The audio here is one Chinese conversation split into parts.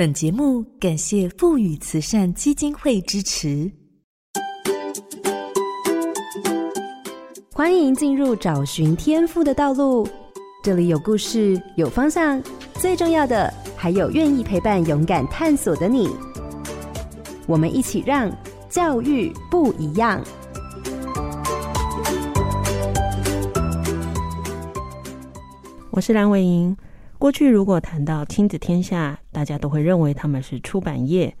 本节目感谢富宇慈善基金会支持。欢迎进入找寻天赋的道路，这里有故事，有方向，最重要的还有愿意陪伴、勇敢探索的你。我们一起让教育不一样。我是蓝伟莹。过去如果谈到亲子天下，大家都会认为他们是出版业。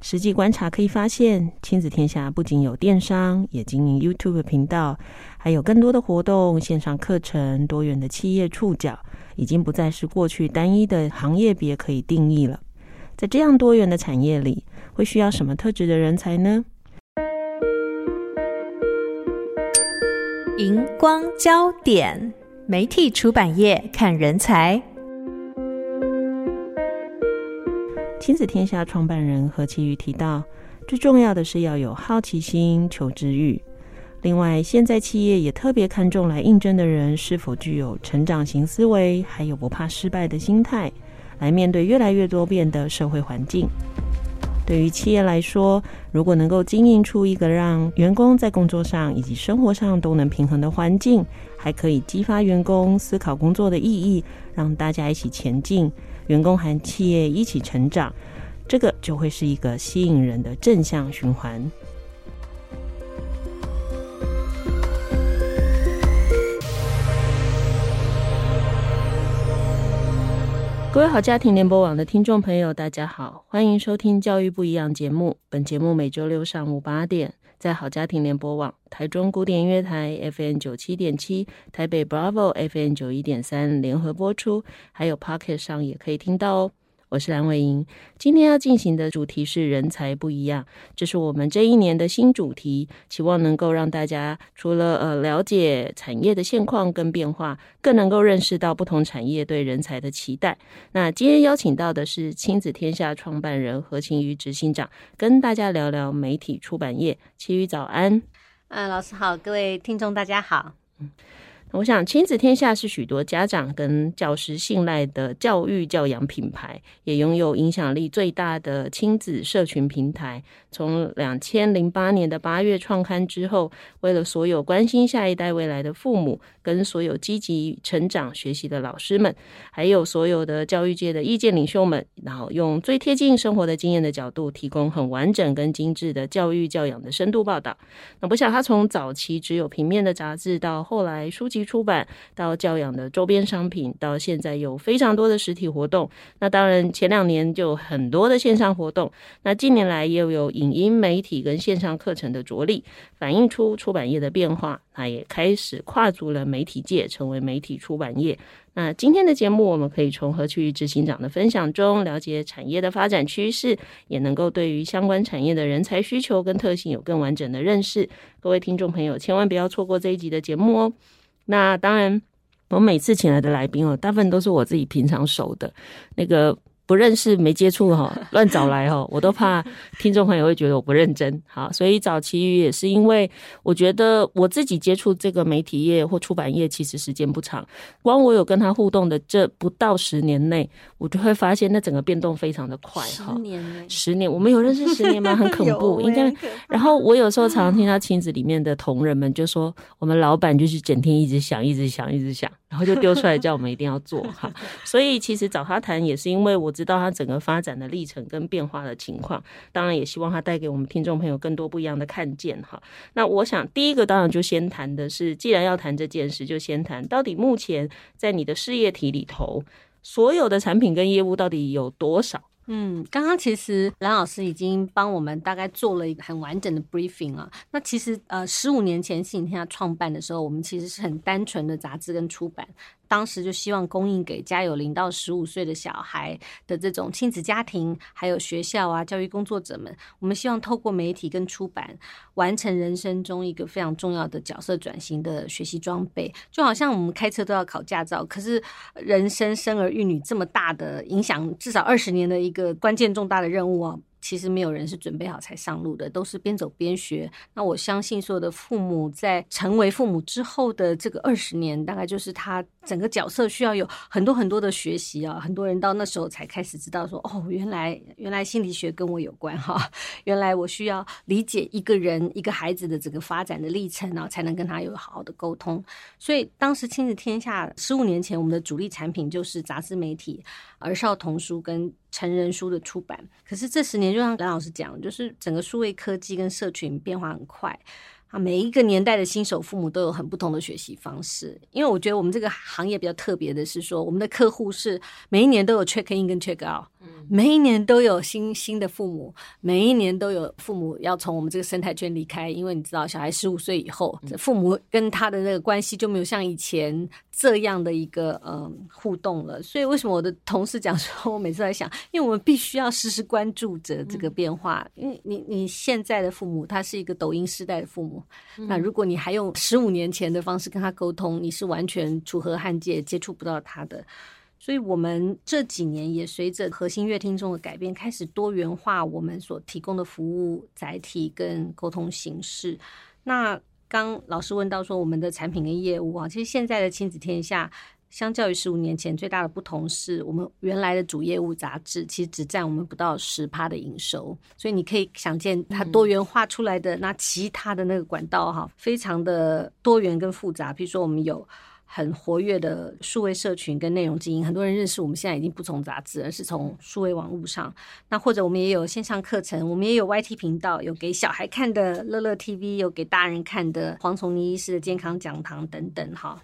实际观察可以发现，亲子天下不仅有电商，也经营 YouTube 频道，还有更多的活动、线上课程、多元的企业触角，已经不再是过去单一的行业别可以定义了。在这样多元的产业里，会需要什么特质的人才呢？荧光焦点，媒体出版业看人才。亲子天下创办人何其瑜提到，最重要的是要有好奇心、求知欲。另外，现在企业也特别看重来应征的人是否具有成长型思维，还有不怕失败的心态，来面对越来越多变的社会环境。对于企业来说，如果能够经营出一个让员工在工作上以及生活上都能平衡的环境，还可以激发员工思考工作的意义，让大家一起前进。员工和企业一起成长，这个就会是一个吸引人的正向循环。各位好家庭联播网的听众朋友，大家好，欢迎收听《教育不一样》节目。本节目每周六上午八点，在好家庭联播网、台中古典音乐台 FM 九七点七、台北 Bravo FM 九一点三联合播出，还有 Pocket 上也可以听到哦。我是蓝伟英，今天要进行的主题是人才不一样，这是我们这一年的新主题，期望能够让大家除了呃了解产业的现况跟变化，更能够认识到不同产业对人才的期待。那今天邀请到的是亲子天下创办人何晴瑜执行长，跟大家聊聊媒体出版业。其余早安，嗯，老师好，各位听众大家好，嗯。我想，亲子天下是许多家长跟教师信赖的教育教养品牌，也拥有影响力最大的亲子社群平台。从两千零八年的八月创刊之后，为了所有关心下一代未来的父母，跟所有积极成长学习的老师们，还有所有的教育界的意见领袖们，然后用最贴近生活的经验的角度，提供很完整跟精致的教育教养的深度报道。那我想，他从早期只有平面的杂志，到后来书籍。出版到教养的周边商品，到现在有非常多的实体活动。那当然，前两年就很多的线上活动。那近年来又有影音媒体跟线上课程的着力，反映出出版业的变化。那也开始跨足了媒体界，成为媒体出版业。那今天的节目，我们可以从何其瑜执行长的分享中了解产业的发展趋势，也能够对于相关产业的人才需求跟特性有更完整的认识。各位听众朋友，千万不要错过这一集的节目哦。那当然，我每次请来的来宾哦，大部分都是我自己平常熟的那个。不认识、没接触哈，乱找来哈，我都怕听众朋友会觉得我不认真。好，所以找其瑜也是因为我觉得我自己接触这个媒体业或出版业其实时间不长，光我有跟他互动的这不到十年内，我就会发现那整个变动非常的快哈。十年，十年，我们有认识十年吗？很恐怖，应该。然后 我有时候常常听到亲子里面的同仁们就说，我们老板就是整天一直想、一直想、一直想，然后就丢出来叫我们一定要做哈。所以其实找他谈也是因为我。知道他整个发展的历程跟变化的情况，当然也希望他带给我们听众朋友更多不一样的看见哈。那我想第一个当然就先谈的是，既然要谈这件事，就先谈到底目前在你的事业体里头，所有的产品跟业务到底有多少？嗯，刚刚其实蓝老师已经帮我们大概做了一个很完整的 briefing 啊。那其实呃，十五年前信天下创办的时候，我们其实是很单纯的杂志跟出版。当时就希望供应给家有零到十五岁的小孩的这种亲子家庭，还有学校啊，教育工作者们，我们希望透过媒体跟出版，完成人生中一个非常重要的角色转型的学习装备。就好像我们开车都要考驾照，可是人生生儿育女这么大的影响，至少二十年的一个关键重大的任务啊。其实没有人是准备好才上路的，都是边走边学。那我相信所有的父母在成为父母之后的这个二十年，大概就是他整个角色需要有很多很多的学习啊。很多人到那时候才开始知道说，哦，原来原来心理学跟我有关哈，原来我需要理解一个人一个孩子的整个发展的历程啊，才能跟他有好好的沟通。所以当时亲子天下十五年前，我们的主力产品就是杂志媒体、儿少童书跟成人书的出版。可是这十年，就像蓝老师讲，就是整个数位科技跟社群变化很快啊，每一个年代的新手父母都有很不同的学习方式。因为我觉得我们这个行业比较特别的是说，我们的客户是每一年都有 check in 跟 check out。每一年都有新新的父母，每一年都有父母要从我们这个生态圈离开，因为你知道，小孩十五岁以后，父母跟他的那个关系就没有像以前这样的一个嗯互动了。所以，为什么我的同事讲说，我每次在想，因为我们必须要时时关注着这个变化。因为你你现在的父母，他是一个抖音时代的父母，那如果你还用十五年前的方式跟他沟通，你是完全楚河汉界，接触不到他的。所以，我们这几年也随着核心乐听众的改变，开始多元化我们所提供的服务载体跟沟通形式。那刚老师问到说，我们的产品跟业务啊，其实现在的亲子天下，相较于十五年前，最大的不同是我们原来的主业务杂志，其实只占我们不到十趴的营收。所以你可以想见，它多元化出来的那其他的那个管道哈，非常的多元跟复杂。比如说，我们有。很活跃的数位社群跟内容经营，很多人认识我们现在已经不从杂志，而是从数位网络上。那或者我们也有线上课程，我们也有 YT 频道，有给小孩看的乐乐 TV，有给大人看的黄崇尼医师的健康讲堂等等哈。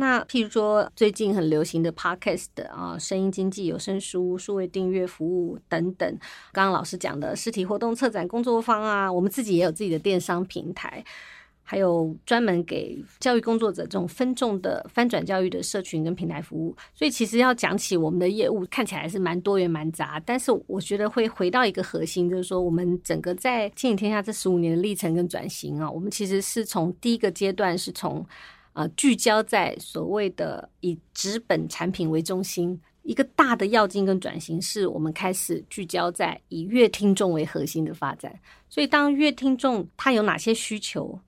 那譬如说最近很流行的 Podcast 啊，声音经济有声书、数位订阅服务等等。刚刚老师讲的实体活动策展工作坊啊，我们自己也有自己的电商平台。还有专门给教育工作者这种分众的翻转教育的社群跟平台服务，所以其实要讲起我们的业务，看起来是蛮多元蛮杂，但是我觉得会回到一个核心，就是说我们整个在亲子天下这十五年的历程跟转型啊，我们其实是从第一个阶段是从呃聚焦在所谓的以直本产品为中心，一个大的要进跟转型，是我们开始聚焦在以乐听众为核心的发展。所以当乐听众他有哪些需求？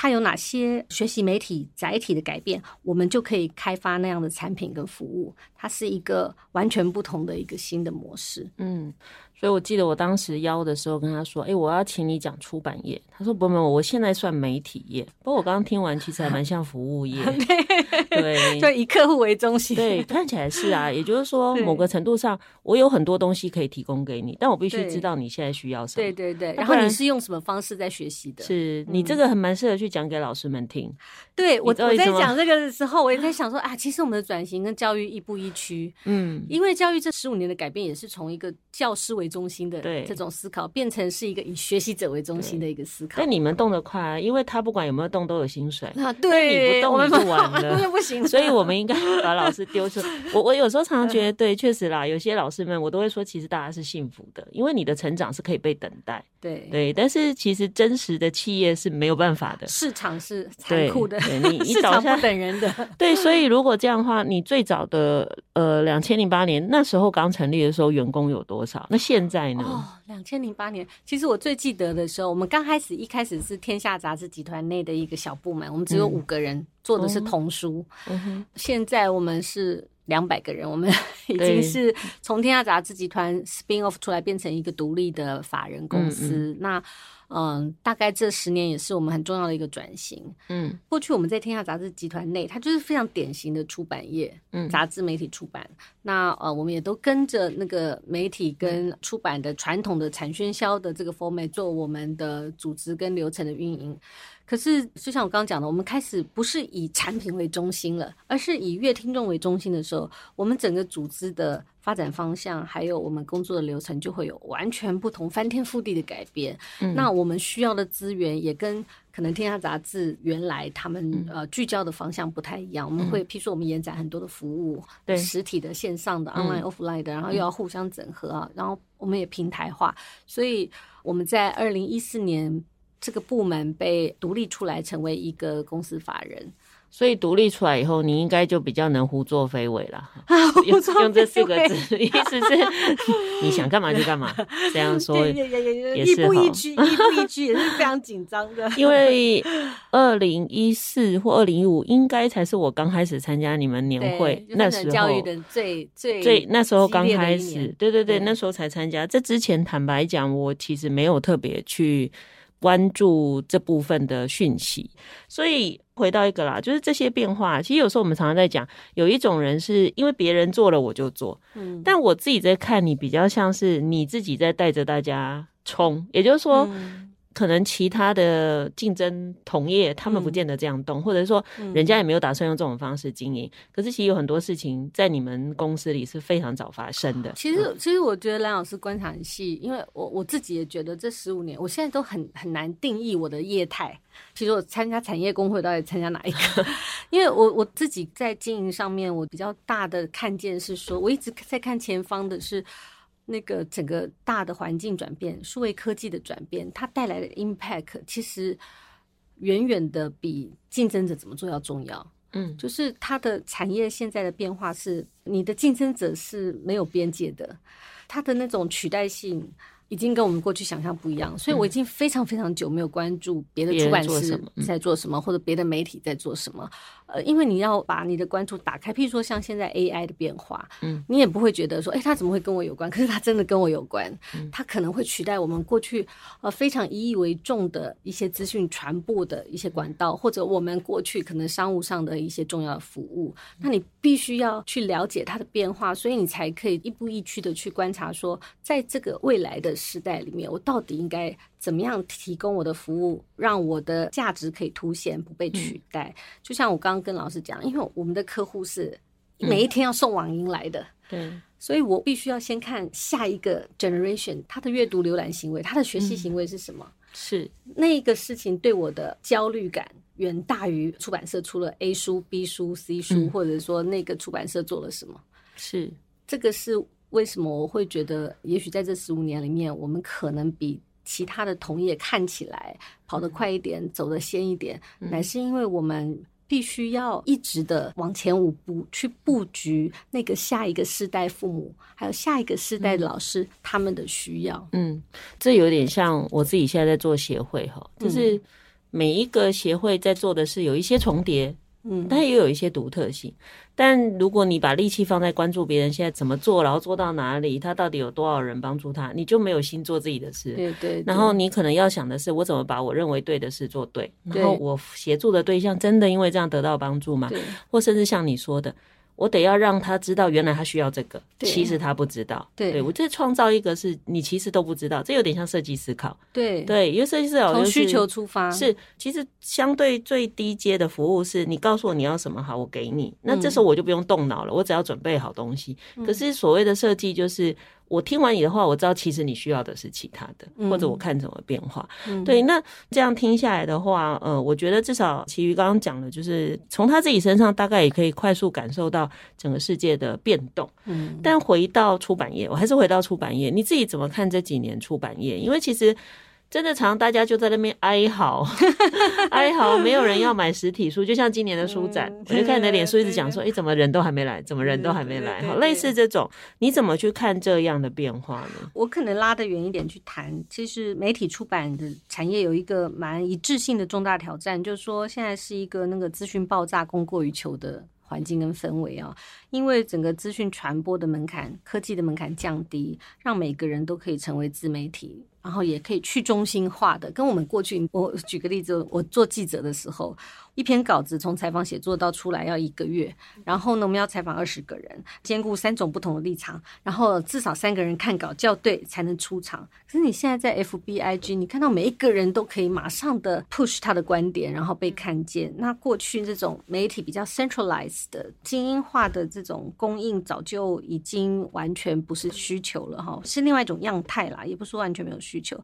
它有哪些学习媒体载体的改变，我们就可以开发那样的产品跟服务。它是一个完全不同的一个新的模式。嗯。所以，我记得我当时邀的时候，跟他说：“哎、欸，我要请你讲出版业。”他说：“不，不，我现在算媒体业。”不过我刚刚听完，其实还蛮像服务业。对，就以客户为中心。对，看起来是啊。也就是说，某个程度上，我有很多东西可以提供给你，但我必须知道你现在需要什么。对对对。然后你是用什么方式在学习的？是你这个很蛮适合去讲给老师们听。对，我我在讲这个的时候，我也在想说啊，其实我们的转型跟教育亦步亦趋。嗯，因为教育这十五年的改变，也是从一个教师为中心的这种思考，变成是一个以学习者为中心的一个思考。但你们动得快啊，因为他不管有没有动都有薪水。那，对，你不动就完了，不行。所以我们应该把老师丢出。我我有时候常常觉得，对，确实啦，有些老师们我都会说，其实大家是幸福的，因为你的成长是可以被等待。对对，但是其实真实的企业是没有办法的，市场是残酷的，对你你 找不等人的。对，所以如果这样的话，你最早的呃两千零八年那时候刚成立的时候，员工有多少？那现在呢？哦，两千零八年，其实我最记得的时候，我们刚开始一开始是天下杂志集团内的一个小部门，我们只有五个人，做的是童书。嗯哼，现在我们是。两百个人，我们 已经是从天下杂志集团 spin off 出来，变成一个独立的法人公司。嗯嗯那，嗯，大概这十年也是我们很重要的一个转型。嗯，过去我们在天下杂志集团内，它就是非常典型的出版业，嗯，杂志媒体出版。那呃，我们也都跟着那个媒体跟出版的传统的产宣销的这个 format 做我们的组织跟流程的运营。可是，就像我刚刚讲的，我们开始不是以产品为中心了，而是以乐听众为中心的时候，我们整个组织的发展方向，还有我们工作的流程，就会有完全不同、翻天覆地的改变。嗯、那我们需要的资源也跟可能天下杂志原来他们、嗯、呃聚焦的方向不太一样。我们会，譬如说，我们延展很多的服务，对、嗯、实体的、线上的、online、offline 的，然后又要互相整合啊，然后我们也平台化，所以我们在二零一四年。这个部门被独立出来，成为一个公司法人。所以独立出来以后，你应该就比较能胡作非为了。用用这四个字，意思是 你想干嘛就干嘛。这样说也是一步一趋，一步一趋也是非常紧张的。因为二零一四或二零一五，应该才是我刚开始参加你们年会那时候，教育的最最最那时候刚开始，对对对，那时候才参加。这之前坦白讲，我其实没有特别去。关注这部分的讯息，所以回到一个啦，就是这些变化。其实有时候我们常常在讲，有一种人是因为别人做了我就做，嗯，但我自己在看你，比较像是你自己在带着大家冲，也就是说。嗯可能其他的竞争同业，他们不见得这样动，嗯、或者说人家也没有打算用这种方式经营。嗯、可是其实有很多事情在你们公司里是非常早发生的。其实，嗯、其实我觉得蓝老师观察很细，因为我我自己也觉得这十五年，我现在都很很难定义我的业态。其实我参加产业工会到底参加哪一个？因为我我自己在经营上面，我比较大的看见是说，我一直在看前方的是。那个整个大的环境转变，数位科技的转变，它带来的 impact 其实远远的比竞争者怎么做要重要。嗯，就是它的产业现在的变化是，你的竞争者是没有边界的，它的那种取代性。已经跟我们过去想象不一样，所以我已经非常非常久没有关注别的出版社在做什么，或者别的媒体在做什么。呃，因为你要把你的关注打开，譬如说像现在 AI 的变化，嗯，你也不会觉得说，哎，它怎么会跟我有关？可是它真的跟我有关，它可能会取代我们过去呃非常以以为重的一些资讯传播的一些管道，或者我们过去可能商务上的一些重要的服务。那你必须要去了解它的变化，所以你才可以一步一趋的去观察说，在这个未来的。时代里面，我到底应该怎么样提供我的服务，让我的价值可以凸显，不被取代？嗯、就像我刚刚跟老师讲，因为我们的客户是每一天要送网银来的，对、嗯，所以我必须要先看下一个 generation 他的阅读浏览行为，他的学习行为是什么？嗯、是那个事情对我的焦虑感远大于出版社出了 A 书、B 书、C 书，嗯、或者说那个出版社做了什么？是这个是。为什么我会觉得，也许在这十五年里面，我们可能比其他的同业看起来跑得快一点，嗯、走得先一点，乃是因为我们必须要一直的往前五步去布局那个下一个世代父母，还有下一个世代的老师、嗯、他们的需要。嗯，这有点像我自己现在在做协会哈，就是每一个协会在做的是有一些重叠。嗯，但也有一些独特性。但如果你把力气放在关注别人现在怎么做，然后做到哪里，他到底有多少人帮助他，你就没有心做自己的事。对对。然后你可能要想的是，我怎么把我认为对的事做对，然后我协助的对象真的因为这样得到帮助吗？或甚至像你说的。我得要让他知道，原来他需要这个，其实他不知道。对，对我这创造一个是你其实都不知道，这有点像设计思考。对对，因为设计思考从需求出发，是其实相对最低阶的服务是你告诉我你要什么好，我给你。那这时候我就不用动脑了，我只要准备好东西。嗯、可是所谓的设计就是。我听完你的话，我知道其实你需要的是其他的，或者我看怎么变化。嗯、对，那这样听下来的话，呃，我觉得至少其余刚刚讲的，就是从他自己身上大概也可以快速感受到整个世界的变动。嗯，但回到出版业，我还是回到出版业，你自己怎么看这几年出版业？因为其实。真的，常常大家就在那边哀嚎，哀嚎，没有人要买实体书。就像今年的书展，嗯、我就看你的脸书一直讲说，哎，怎么人都还没来？怎么人都还没来？好，类似这种，你怎么去看这样的变化呢？我可能拉得远一点去谈，其实媒体出版的产业有一个蛮一致性的重大挑战，就是说现在是一个那个资讯爆炸、供过于求的环境跟氛围啊，因为整个资讯传播的门槛、科技的门槛降低，让每个人都可以成为自媒体。然后也可以去中心化的，跟我们过去，我举个例子，我做记者的时候。一篇稿子从采访写作到出来要一个月，然后呢，我们要采访二十个人，兼顾三种不同的立场，然后至少三个人看稿校对才能出场。可是你现在在 FBIG，你看到每一个人都可以马上的 push 他的观点，然后被看见。那过去这种媒体比较 centralized 的精英化的这种供应，早就已经完全不是需求了哈，是另外一种样态啦，也不是说完全没有需求。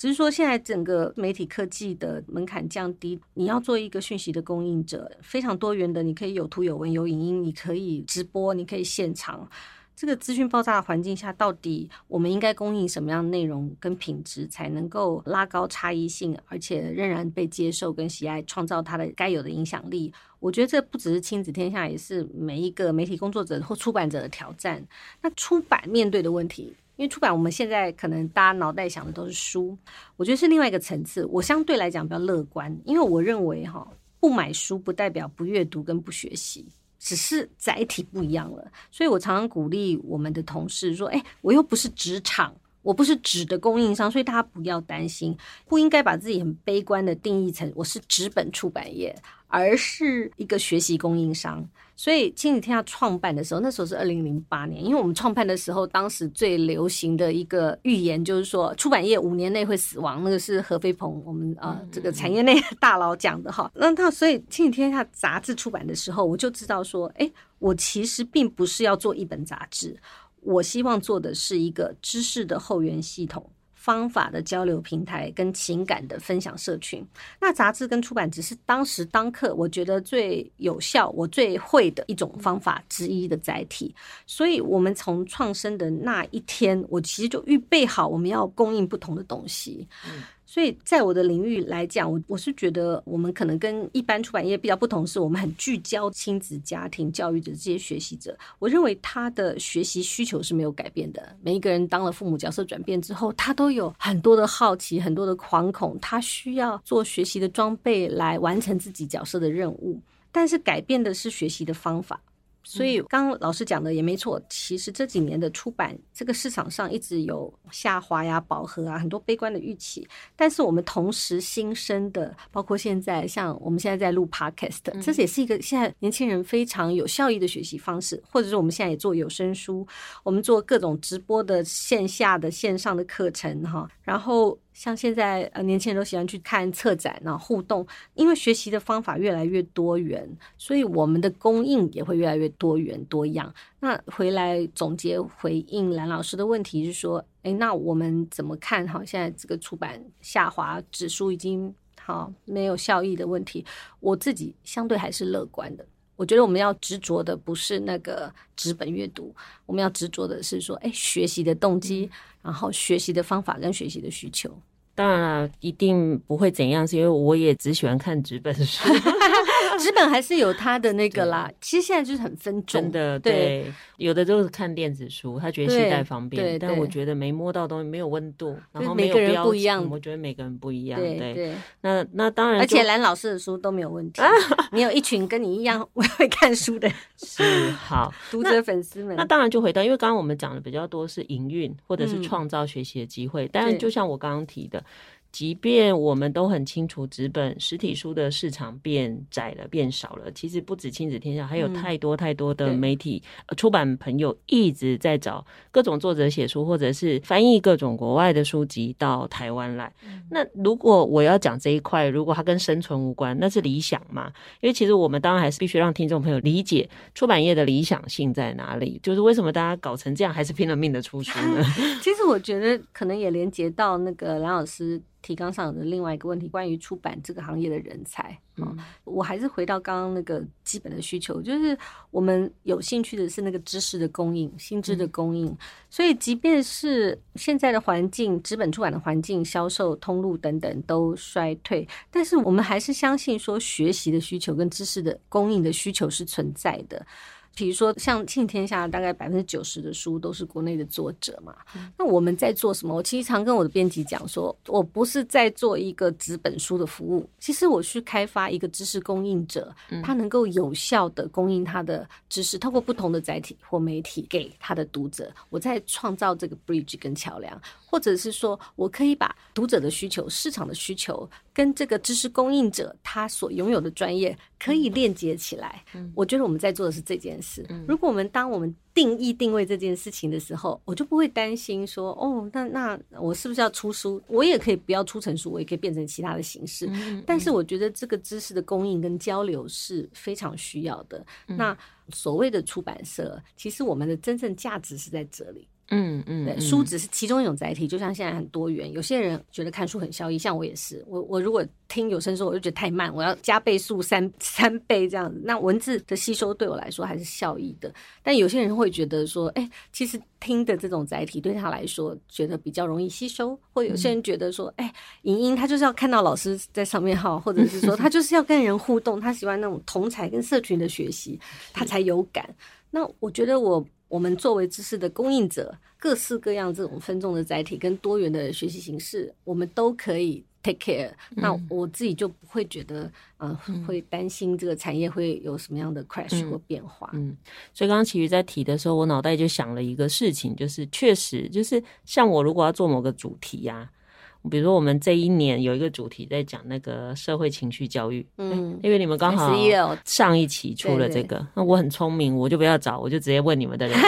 只是说，现在整个媒体科技的门槛降低，你要做一个讯息的供应者，非常多元的，你可以有图有文有影音，你可以直播，你可以现场。这个资讯爆炸的环境下，到底我们应该供应什么样的内容跟品质，才能够拉高差异性，而且仍然被接受跟喜爱，创造它的该有的影响力？我觉得这不只是亲子天下，也是每一个媒体工作者或出版者的挑战。那出版面对的问题，因为出版我们现在可能大家脑袋想的都是书，我觉得是另外一个层次。我相对来讲比较乐观，因为我认为哈，不买书不代表不阅读跟不学习。只是载体不一样了，所以我常常鼓励我们的同事说：“哎，我又不是职场，我不是纸的供应商，所以大家不要担心，不应该把自己很悲观的定义成我是纸本出版业。”而是一个学习供应商，所以亲子天下创办的时候，那时候是二零零八年。因为我们创办的时候，当时最流行的一个预言就是说，出版业五年内会死亡。那个是何飞鹏，我们啊、呃、这个产业内大佬讲的哈。那他所以亲子天下杂志出版的时候，我就知道说，哎，我其实并不是要做一本杂志，我希望做的是一个知识的后援系统。方法的交流平台跟情感的分享社群，那杂志跟出版只是当时当刻我觉得最有效、我最会的一种方法之一的载体。所以，我们从创生的那一天，我其实就预备好我们要供应不同的东西。所以在我的领域来讲，我我是觉得我们可能跟一般出版业比较不同，是我们很聚焦亲子家庭教育的这些学习者。我认为他的学习需求是没有改变的。每一个人当了父母角色转变之后，他都有很多的好奇，很多的惶恐，他需要做学习的装备来完成自己角色的任务。但是改变的是学习的方法。所以，刚刚老师讲的也没错。其实这几年的出版这个市场上一直有下滑呀、饱和啊，很多悲观的预期。但是我们同时新生的，包括现在像我们现在在录 Podcast，这也是一个现在年轻人非常有效益的学习方式。或者是我们现在也做有声书，我们做各种直播的线下的线上的课程哈，然后。像现在呃，年轻人都喜欢去看策展，然后互动，因为学习的方法越来越多元，所以我们的供应也会越来越多元多样。那回来总结回应蓝老师的问题是说，诶，那我们怎么看？哈，现在这个出版下滑指数已经好没有效益的问题，我自己相对还是乐观的。我觉得我们要执着的不是那个纸本阅读，我们要执着的是说，哎，学习的动机，然后学习的方法跟学习的需求。当然了，一定不会怎样，是因为我也只喜欢看纸本书。纸本还是有它的那个啦，其实现在就是很分众真的对，对，有的都是看电子书，他觉得携带方便，但我觉得没摸到东西，没有温度，然后没有标记，每个人不一样，我觉得每个人不一样。对对，对，那那当然，而且蓝老师的书都没有问题，你有一群跟你一样会看书的，是好 读者粉丝们那。那当然就回到，因为刚刚我们讲的比较多是营运或者是创造学习的机会，但、嗯、是就像我刚刚提的。即便我们都很清楚纸本实体书的市场变窄了、变少了，其实不止亲子天下，还有太多太多的媒体、嗯、出版朋友一直在找各种作者写书，或者是翻译各种国外的书籍到台湾来、嗯。那如果我要讲这一块，如果它跟生存无关，那是理想嘛？因为其实我们当然还是必须让听众朋友理解出版业的理想性在哪里，就是为什么大家搞成这样，还是拼了命的出书呢？其实我觉得可能也连接到那个蓝老师。提纲上的另外一个问题，关于出版这个行业的人才啊、嗯，我还是回到刚刚那个基本的需求，就是我们有兴趣的是那个知识的供应、新知的供应。嗯、所以，即便是现在的环境、纸本出版的环境、销售通路等等都衰退，但是我们还是相信说，学习的需求跟知识的供应的需求是存在的。比如说，像《庆天下》，大概百分之九十的书都是国内的作者嘛。那我们在做什么？我其实常跟我的编辑讲说，我不是在做一个纸本书的服务，其实我去开发一个知识供应者，他能够有效的供应他的知识，透过不同的载体或媒体给他的读者。我在创造这个 bridge 跟桥梁，或者是说我可以把读者的需求、市场的需求跟这个知识供应者他所拥有的专业可以链接起来。我觉得我们在做的是这件事。如果我们当我们定义定位这件事情的时候，我就不会担心说，哦，那那我是不是要出书？我也可以不要出成书，我也可以变成其他的形式。但是我觉得这个知识的供应跟交流是非常需要的。那所谓的出版社，其实我们的真正价值是在这里。嗯嗯，对，书只是其中一种载体，就像现在很多元。有些人觉得看书很效益，像我也是。我我如果听有声书，我就觉得太慢，我要加倍速三 三倍这样子。那文字的吸收对我来说还是效益的。但有些人会觉得说，哎，其实听的这种载体对他来说觉得比较容易吸收，或有些人觉得说，哎，影音他就是要看到老师在上面哈，或者是说他就是要跟人互动，他喜欢那种同才跟社群的学习，他才有感。那我觉得我。我们作为知识的供应者，各式各样这种分众的载体跟多元的学习形式，我们都可以 take care。嗯、那我自己就不会觉得，呃，嗯、会担心这个产业会有什么样的 crash 或变化。嗯，嗯，所以刚刚其余在提的时候，我脑袋就想了一个事情，就是确实，就是像我如果要做某个主题呀、啊。比如说，我们这一年有一个主题在讲那个社会情绪教育，嗯，因为你们刚好上一期出了这个，那我很聪明，我就不要找，我就直接问你们的人。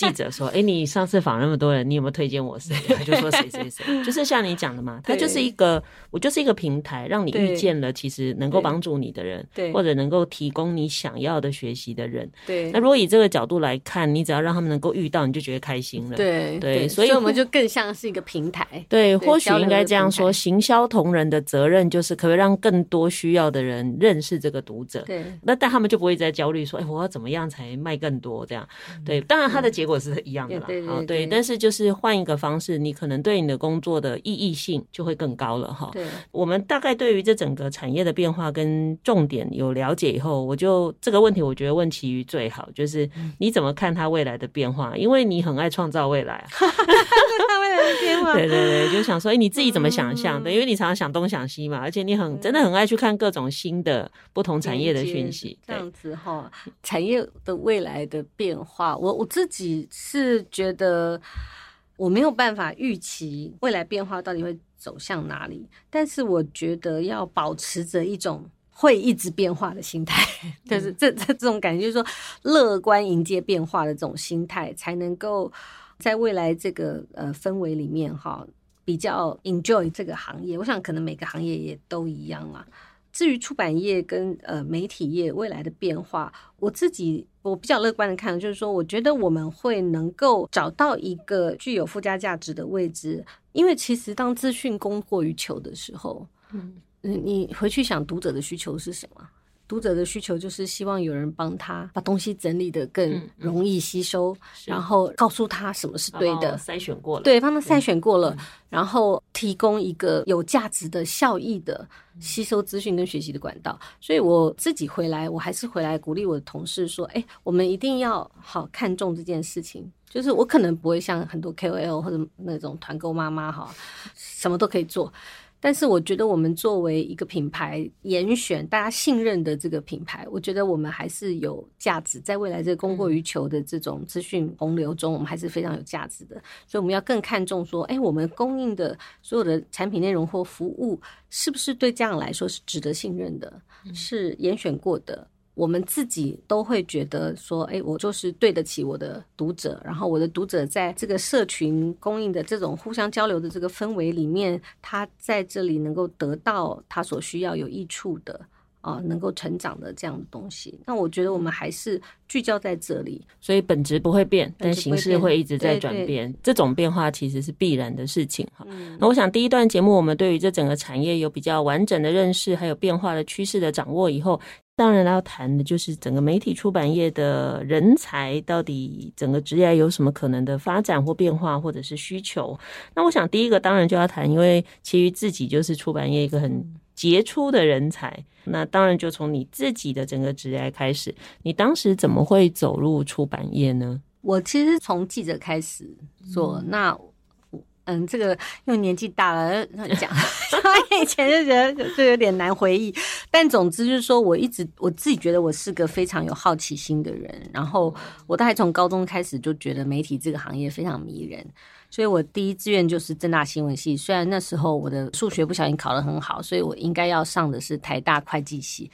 记者说：“哎，你上次访那么多人，你有没有推荐我谁？”他就说：“谁谁谁。”就是像你讲的嘛，他就是一个，我就是一个平台，让你遇见了其实能够帮助你的人，对，或者能够提供你想要的学习的人。对。那如果以这个角度来看，你只要让他们能够遇到，你就觉得开心了。对对，所以我们就更像是一个平台。对，或许应该这样说：行销同仁的责任就是可不可以让更多需要的人认识这个读者。对。那但他们就不会再焦虑说：“哎，我要怎么样才卖更多？”这样。对，当然他的结果。是一样的啦，对对对，对，但是就是换一个方式，你可能对你的工作的意义性就会更高了哈。对，我们大概对于这整个产业的变化跟重点有了解以后，我就这个问题，我觉得问其余最好，就是你怎么看它未来的变化？因为你很爱创造未来啊，它未来的变化。对对对，就想说，哎，你自己怎么想象的？因为你常常想东想西嘛，而且你很真的很爱去看各种新的不同产业的讯息。这样子哈，产业的未来的变化，我我自己。是觉得我没有办法预期未来变化到底会走向哪里，但是我觉得要保持着一种会一直变化的心态，就是这这这种感觉，就是说乐观迎接变化的这种心态，才能够在未来这个呃氛围里面哈，比较 enjoy 这个行业。我想可能每个行业也都一样啊。至于出版业跟呃媒体业未来的变化，我自己我比较乐观的看，就是说，我觉得我们会能够找到一个具有附加价值的位置，因为其实当资讯供过于求的时候，嗯，你回去想读者的需求是什么？读者的需求就是希望有人帮他把东西整理得更容易吸收，然后告诉他什么是对的，筛选过了，对，帮他筛选过了，嗯、然后提供一个有价值的、效益的吸收资讯跟学习的管道。所以我自己回来，我还是回来鼓励我的同事说：“哎，我们一定要好看重这件事情。就是我可能不会像很多 KOL 或者那种团购妈妈哈，什么都可以做。”但是我觉得，我们作为一个品牌，严选大家信任的这个品牌，我觉得我们还是有价值。在未来这个供过于求的这种资讯洪流中，我们还是非常有价值的。所以我们要更看重说，哎，我们供应的所有的产品内容或服务，是不是对家长来说是值得信任的，是严选过的。我们自己都会觉得说，哎，我就是对得起我的读者，然后我的读者在这个社群供应的这种互相交流的这个氛围里面，他在这里能够得到他所需要有益处的啊，能够成长的这样的东西。那我觉得我们还是聚焦在这里，所以本质不会变，但形式会一直在转变。这种变化其实是必然的事情哈。那我想第一段节目我们对于这整个产业有比较完整的认识，还有变化的趋势的掌握以后。当然要谈的就是整个媒体出版业的人才到底整个职业有什么可能的发展或变化，或者是需求。那我想第一个当然就要谈，因为綺瑜自己就是出版业一个很杰出的人才。那当然就从你自己的整个职业开始，你当时怎么会走入出版业呢？我其实从记者开始做，嗯、那。嗯，这个因为年纪大了讲，以前就觉得就有点难回忆。但总之就是说，我一直我自己觉得我是个非常有好奇心的人。然后我大概从高中开始就觉得媒体这个行业非常迷人，所以我第一志愿就是政大新闻系。虽然那时候我的数学不小心考得很好，所以我应该要上的是台大会计系。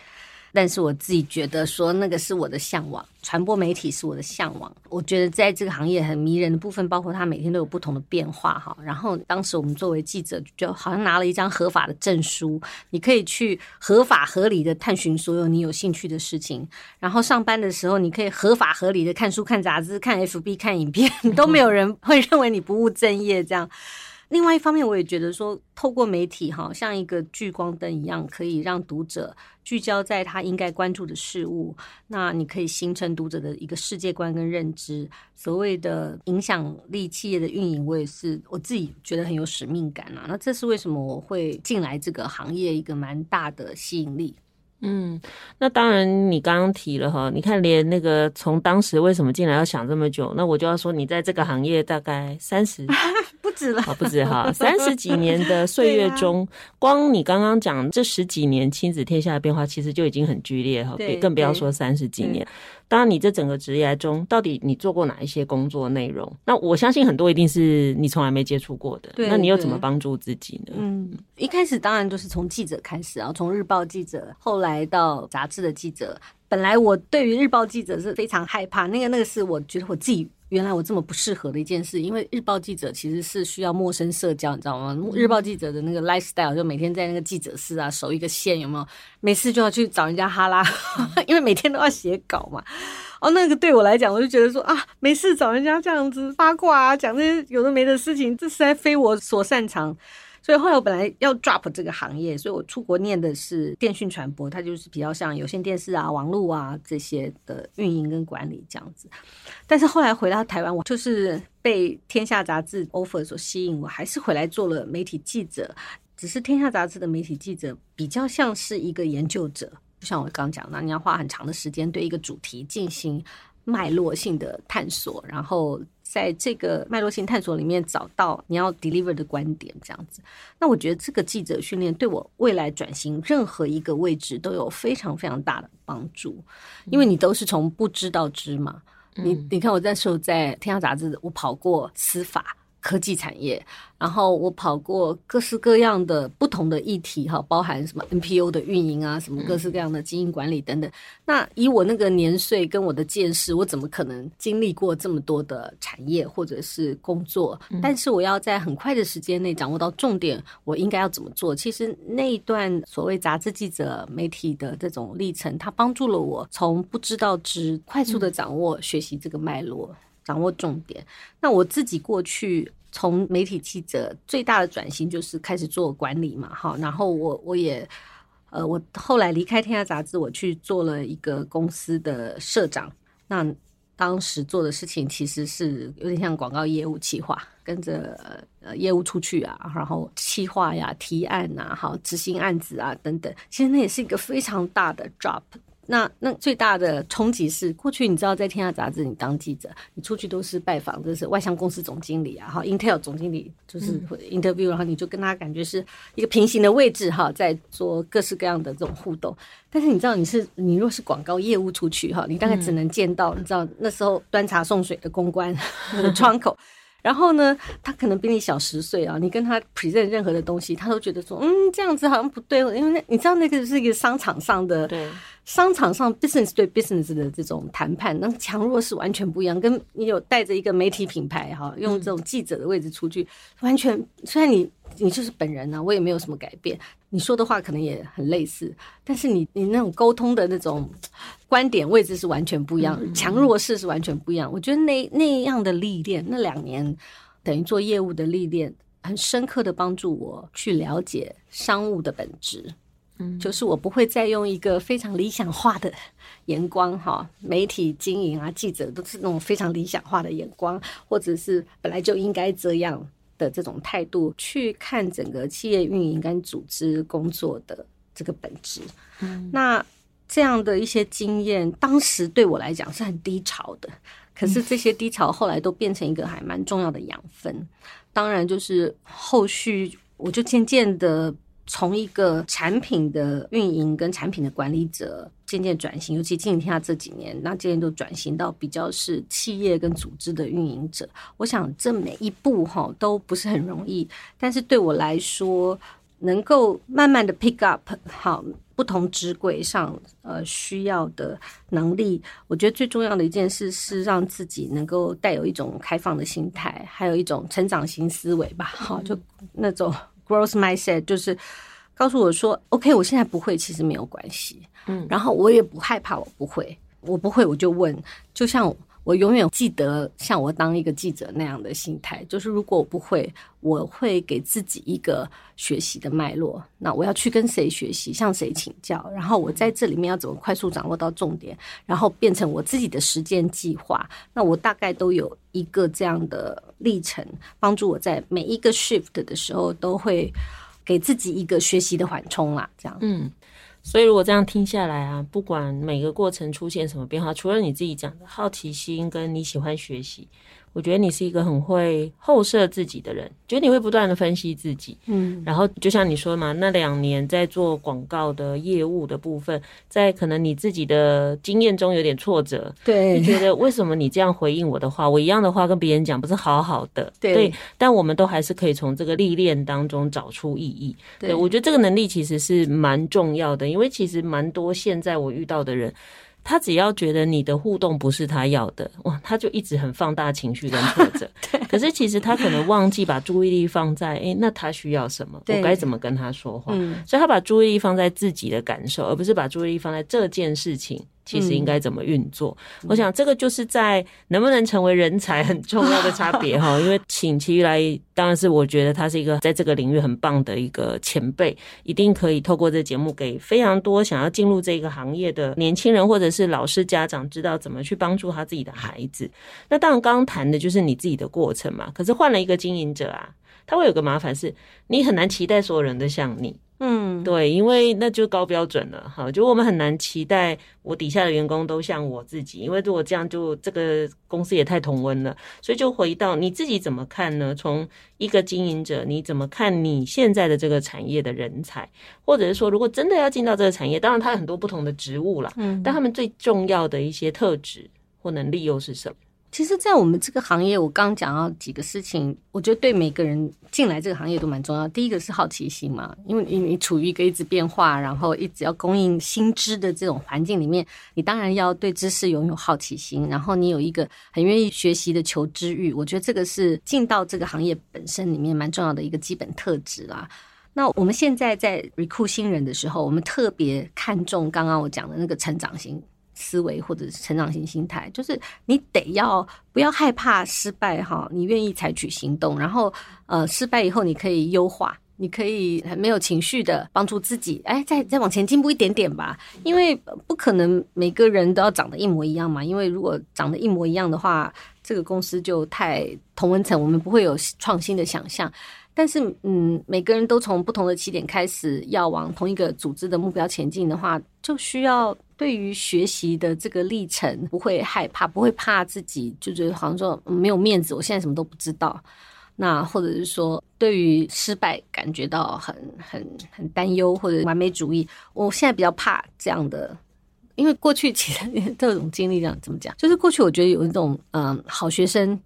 但是我自己觉得说那个是我的向往，传播媒体是我的向往。我觉得在这个行业很迷人的部分，包括它每天都有不同的变化哈。然后当时我们作为记者，就好像拿了一张合法的证书，你可以去合法合理的探寻所有你有兴趣的事情。然后上班的时候，你可以合法合理的看书、看杂志、看 FB、看影片，都没有人会认为你不务正业这样。另外一方面，我也觉得说，透过媒体哈，像一个聚光灯一样，可以让读者聚焦在他应该关注的事物。那你可以形成读者的一个世界观跟认知。所谓的影响力企业的运营，我也是我自己觉得很有使命感啊。那这是为什么我会进来这个行业一个蛮大的吸引力。嗯，那当然，你刚刚提了哈，你看连那个从当时为什么进来要想这么久，那我就要说，你在这个行业大概三十止了，不止哈，三十几年的岁月中，啊、光你刚刚讲这十几年亲子天下的变化，其实就已经很剧烈哈，更不要说三十几年。当然，你这整个职业中，到底你做过哪一些工作内容？那我相信很多一定是你从来没接触过的。对，那你又怎么帮助自己呢？嗯，一开始当然就是从记者开始啊，从日报记者，后来到杂志的记者。本来我对于日报记者是非常害怕，那个那个是我觉得我自己。原来我这么不适合的一件事，因为日报记者其实是需要陌生社交，你知道吗？日报记者的那个 lifestyle 就每天在那个记者室啊，守一个线，有没有？每次就要去找人家哈拉，因为每天都要写稿嘛。哦，那个对我来讲，我就觉得说啊，没事找人家这样子八卦啊，讲这些有的没的事情，这实在非我所擅长。所以后来我本来要 drop 这个行业，所以我出国念的是电讯传播，它就是比较像有线电视啊、网络啊这些的运营跟管理这样子。但是后来回到台湾，我就是被天下杂志 offer 所吸引，我还是回来做了媒体记者。只是天下杂志的媒体记者比较像是一个研究者，就像我刚讲的，你要花很长的时间对一个主题进行脉络性的探索，然后。在这个脉络性探索里面找到你要 deliver 的观点，这样子。那我觉得这个记者训练对我未来转型任何一个位置都有非常非常大的帮助，因为你都是从不知到知嘛。你你看我那时候在天下杂志，我跑过司法。科技产业，然后我跑过各式各样的不同的议题，哈，包含什么 NPO 的运营啊，什么各式各样的经营管理等等。那以我那个年岁跟我的见识，我怎么可能经历过这么多的产业或者是工作？但是我要在很快的时间内掌握到重点，我应该要怎么做？其实那一段所谓杂志记者媒体的这种历程，它帮助了我从不知道知，快速的掌握学习这个脉络。掌握重点。那我自己过去从媒体记者最大的转型就是开始做管理嘛，哈。然后我我也呃，我后来离开天下杂志，我去做了一个公司的社长。那当时做的事情其实是有点像广告业务企划，跟着呃业务出去啊，然后企划呀、提案呐、啊，好执行案子啊等等。其实那也是一个非常大的 job。那那最大的冲击是，过去你知道在天下杂志，你当记者，你出去都是拜访，就是外向公司总经理啊，哈，Intel 总经理就是 interview，然后你就跟他感觉是一个平行的位置哈，在做各式各样的这种互动。但是你知道，你是你若是广告业务出去哈，你大概只能见到你知道那时候端茶送水的公关 的窗口。然后呢，他可能比你小十岁啊，你跟他 present 任何的东西，他都觉得说，嗯，这样子好像不对，因为那你知道那个是一个商场上的，对，商场上 business 对 business 的这种谈判，那强弱是完全不一样。跟你有带着一个媒体品牌哈，用这种记者的位置出去，嗯、完全虽然你你就是本人呢、啊，我也没有什么改变。你说的话可能也很类似，但是你你那种沟通的那种观点位置是完全不一样，强弱势是完全不一样。我觉得那那样的历练，那两年等于做业务的历练，很深刻的帮助我去了解商务的本质。嗯，就是我不会再用一个非常理想化的眼光哈，媒体经营啊，记者都是那种非常理想化的眼光，或者是本来就应该这样。的这种态度去看整个企业运营跟组织工作的这个本质，嗯，那这样的一些经验，当时对我来讲是很低潮的，可是这些低潮后来都变成一个还蛮重要的养分。当然，就是后续我就渐渐的。从一个产品的运营跟产品的管理者渐渐转型，尤其经营天下这几年，那渐渐都转型到比较是企业跟组织的运营者。我想这每一步哈都不是很容易，但是对我来说，能够慢慢的 pick up 好不同职轨上呃需要的能力，我觉得最重要的一件事是让自己能够带有一种开放的心态，还有一种成长型思维吧。好，就那种 growth mindset，就是告诉我说，OK，我现在不会，其实没有关系。嗯，然后我也不害怕，我不会，我不会我就问，就像。我永远记得像我当一个记者那样的心态，就是如果我不会，我会给自己一个学习的脉络。那我要去跟谁学习，向谁请教，然后我在这里面要怎么快速掌握到重点，然后变成我自己的实践计划。那我大概都有一个这样的历程，帮助我在每一个 shift 的时候都会给自己一个学习的缓冲啦。这样，嗯。所以，如果这样听下来啊，不管每个过程出现什么变化，除了你自己讲的好奇心跟你喜欢学习。我觉得你是一个很会后设自己的人，觉得你会不断的分析自己，嗯，然后就像你说嘛，那两年在做广告的业务的部分，在可能你自己的经验中有点挫折，对，你觉得为什么你这样回应我的话，我一样的话跟别人讲不是好好的，对，对，但我们都还是可以从这个历练当中找出意义，对，对，我觉得这个能力其实是蛮重要的，因为其实蛮多现在我遇到的人。他只要觉得你的互动不是他要的，哇，他就一直很放大情绪跟挫折。可是其实他可能忘记把注意力放在，哎、欸，那他需要什么？我该怎么跟他说话？嗯、所以他把注意力放在自己的感受，而不是把注意力放在这件事情。其实应该怎么运作？嗯、我想这个就是在能不能成为人才很重要的差别哈。因为请琦瑜来，当然是我觉得他是一个在这个领域很棒的一个前辈，一定可以透过这个节目给非常多想要进入这个行业的年轻人或者是老师家长知道怎么去帮助他自己的孩子。那当然刚刚谈的就是你自己的过程嘛。可是换了一个经营者啊，他会有个麻烦是，你很难期待所有人都像你。嗯，对，因为那就高标准了哈，就我们很难期待我底下的员工都像我自己，因为如果这样就这个公司也太同温了，所以就回到你自己怎么看呢？从一个经营者，你怎么看你现在的这个产业的人才，或者是说，如果真的要进到这个产业，当然它有很多不同的职务啦，嗯，但他们最重要的一些特质或能力又是什么？其实，在我们这个行业，我刚刚讲到几个事情，我觉得对每个人进来这个行业都蛮重要。第一个是好奇心嘛，因为你你处于一个一直变化，然后一直要供应新知的这种环境里面，你当然要对知识拥有好奇心，然后你有一个很愿意学习的求知欲。我觉得这个是进到这个行业本身里面蛮重要的一个基本特质啦。那我们现在在 recruit 新人的时候，我们特别看重刚刚我讲的那个成长型。思维或者是成长型心态，就是你得要不要害怕失败哈，你愿意采取行动，然后呃失败以后你可以优化，你可以很没有情绪的帮助自己，哎，再再往前进步一点点吧，因为不可能每个人都要长得一模一样嘛，因为如果长得一模一样的话，这个公司就太同温层，我们不会有创新的想象。但是嗯，每个人都从不同的起点开始，要往同一个组织的目标前进的话，就需要。对于学习的这个历程，不会害怕，不会怕自己，就觉得好像说没有面子，我现在什么都不知道。那或者是说，对于失败感觉到很很很担忧，或者完美主义。我现在比较怕这样的，因为过去其实 这种经历，这样怎么讲？就是过去我觉得有一种嗯好学生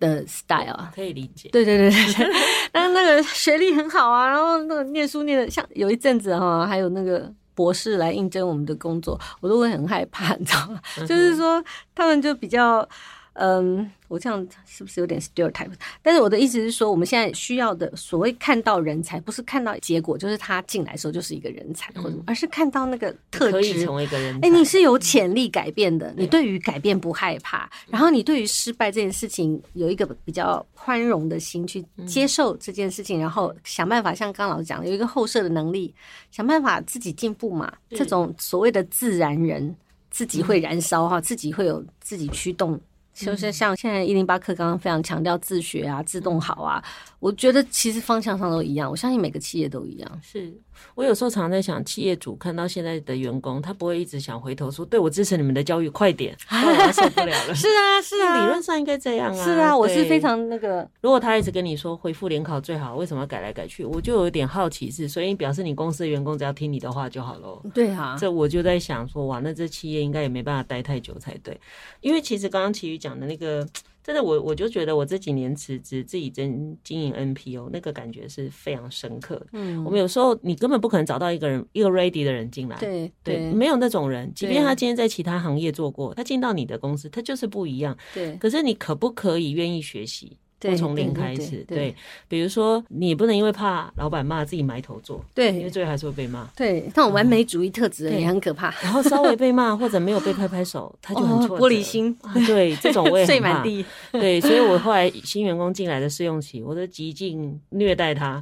的 style 啊，可以理解。对对对对对，那 那个学历很好啊，然后那个念书念的像有一阵子哈，还有那个。博士来应征我们的工作，我都会很害怕，你知道吗？就是说，他们就比较，嗯。我这样是不是有点 stereotype？但是我的意思是说，我们现在需要的所谓看到人才，不是看到结果，就是他进来的时候就是一个人才，或者、嗯、而是看到那个特质，可以成为一个人才。哎、欸，你是有潜力改变的，嗯、你对于改变不害怕，嗯、然后你对于失败这件事情有一个比较宽容的心去接受这件事情，嗯、然后想办法，像刚刚老师讲的，有一个后设的能力，想办法自己进步嘛。嗯、这种所谓的自然人，自己会燃烧哈，嗯、自己会有自己驱动。就是像现在一零八课刚刚非常强调自学啊、自动好啊，我觉得其实方向上都一样。我相信每个企业都一样。是我有时候常常在想，企业主看到现在的员工，他不会一直想回头说：“对，我支持你们的教育，快点，我受不了了。”是啊，是啊，理论上应该这样啊。是啊，我是非常那个。如果他一直跟你说回复联考最好，为什么要改来改去？我就有点好奇是，所以表示你公司的员工只要听你的话就好喽。对啊，这我就在想说，哇，那这企业应该也没办法待太久才对，因为其实刚刚琦瑜讲的那个。真的，我我就觉得我这几年辞职自己真经营 NPO，那个感觉是非常深刻的。嗯，我们有时候你根本不可能找到一个人一个 ready 的人进来，对对，没有那种人，即便他今天在其他行业做过，他进到你的公司，他就是不一样。对，可是你可不可以愿意学习？对，从零开始，对，比如说你不能因为怕老板骂自己埋头做，对，因为最后还是会被骂。对，那种完美主义特质也很可怕。然后稍微被骂或者没有被拍拍手，他就很玻璃心。对，这种我也很怕。碎满地。对，所以我后来新员工进来的试用期，我都极尽虐待他。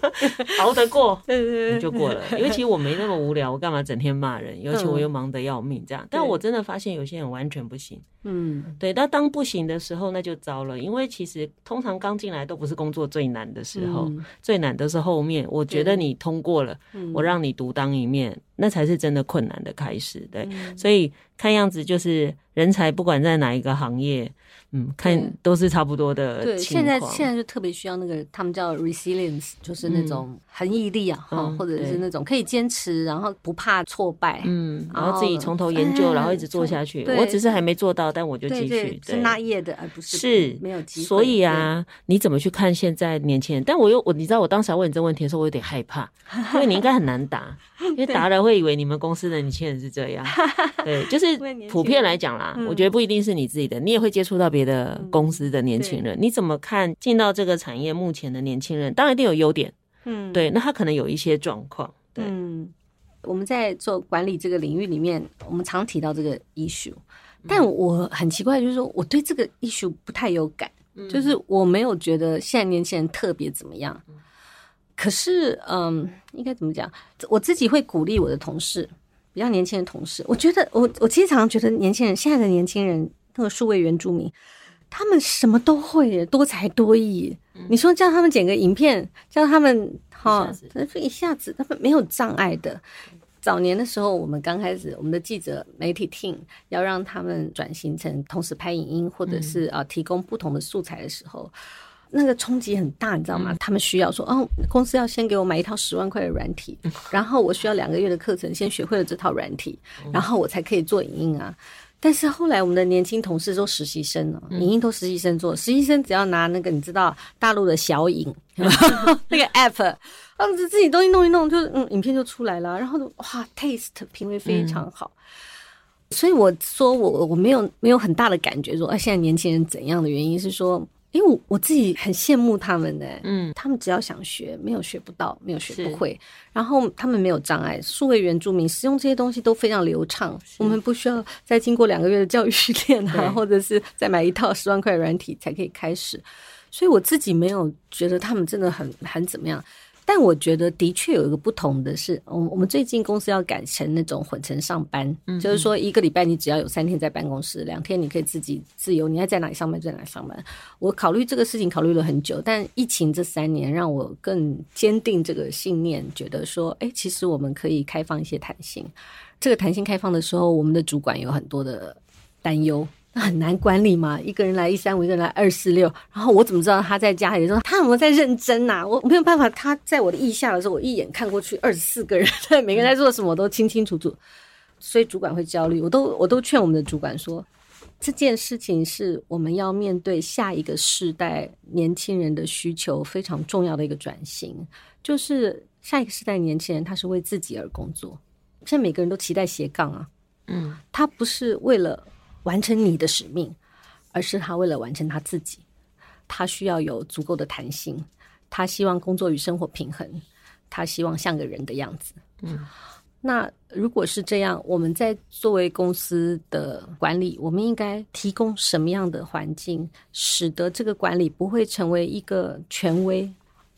熬得过，你就过了。尤其我没那么无聊，我干嘛整天骂人？尤其我又忙得要命，这样。但我真的发现有些人完全不行。嗯，对。但当不行的时候，那就糟了。因为其实通常刚进来都不是工作最难的时候，最难的是后面。我觉得你通过了，我让你独当一面，那才是真的困难的开始。对，所以看样子就是人才，不管在哪一个行业。嗯，看都是差不多的。对，现在现在就特别需要那个，他们叫 resilience，就是那种恒毅力啊，哈、嗯，或者是那种可以坚持，然后不怕挫败，嗯，然后，自己从头研究，然后一直做下去。我只是还没做到，但我就继续。是那页的，而不是是没有机会。所以啊，你怎么去看现在年轻人？但我又我，你知道，我当时要问你这个问题的时候，我有点害怕，因为你应该很难答，因为答了会以为你们公司的年轻人是这样。对，就是 普遍来讲啦，我觉得不一定是你自己的，你也会接触到别的公司的年轻人，你怎么看进到这个产业目前的年轻人？当然一定有优点，嗯，对，那他可能有一些状况，对。嗯，我们在做管理这个领域里面，我们常提到这个 issue，但我很奇怪，就是说我对这个 issue 不太有感，就是我没有觉得现在年轻人特别怎么样。可是，嗯，应该怎么讲？我自己会鼓励我的同事，比较年轻的同事，我觉得我我其实常常觉得年轻人现在的年轻人，那个数位原住民。他们什么都会耶，多才多艺。嗯、你说叫他们剪个影片，叫他们哈，就,一下子他们没有障碍的。早年的时候，我们刚开始，我们的记者媒体 team 要让他们转型成同时拍影音，或者是啊提供不同的素材的时候，嗯、那个冲击很大，你知道吗？嗯、他们需要说，哦，公司要先给我买一套十万块的软体，然后我需要两个月的课程，先学会了这套软体，然后我才可以做影音啊。但是后来我们的年轻同事都实习生了，影音都实习生做，实习生只要拿那个你知道大陆的小影 那个 app，他们自己东西弄一弄，就嗯影片就出来了，然后哇 taste 品味非常好，所以我说我我没有没有很大的感觉说啊现在年轻人怎样的原因是说。因为我我自己很羡慕他们的，嗯，他们只要想学，没有学不到，没有学不会，然后他们没有障碍，数位原住民使用这些东西都非常流畅，我们不需要再经过两个月的教育训练啊，或者是再买一套十万块软体才可以开始，所以我自己没有觉得他们真的很很怎么样。但我觉得的确有一个不同的是，我我们最近公司要改成那种混成上班，嗯、就是说一个礼拜你只要有三天在办公室，两天你可以自己自由，你爱在哪里上班就在哪里上班。我考虑这个事情考虑了很久，但疫情这三年让我更坚定这个信念，觉得说，哎，其实我们可以开放一些弹性。这个弹性开放的时候，我们的主管有很多的担忧。很难管理嘛，一个人来一三五，一个人来二四六，然后我怎么知道他在家里的时候他有没有在认真呐、啊？我没有办法，他在我的意下的时候，我一眼看过去二十四个人，每个人在做什么我都清清楚楚，所以主管会焦虑。我都我都劝我们的主管说，这件事情是我们要面对下一个世代年轻人的需求非常重要的一个转型，就是下一个世代年轻人他是为自己而工作，现在每个人都期待斜杠啊，嗯，他不是为了。完成你的使命，而是他为了完成他自己，他需要有足够的弹性，他希望工作与生活平衡，他希望像个人的样子。嗯，那如果是这样，我们在作为公司的管理，我们应该提供什么样的环境，使得这个管理不会成为一个权威？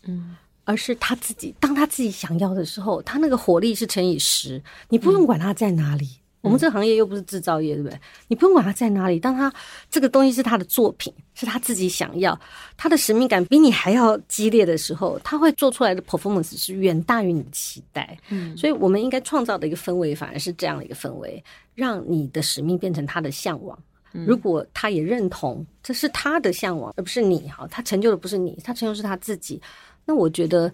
嗯，而是他自己，当他自己想要的时候，他那个火力是乘以十，你不用管他在哪里。嗯我们这个行业又不是制造业，对不对？你不用管他在哪里，当他这个东西是他的作品，是他自己想要，他的使命感比你还要激烈的时候，他会做出来的 performance 是远大于你的期待。嗯，所以我们应该创造的一个氛围，反而是这样的一个氛围，让你的使命变成他的向往。如果他也认同这是他的向往，而不是你哈，他成就的不是你，他成就的是他自己。那我觉得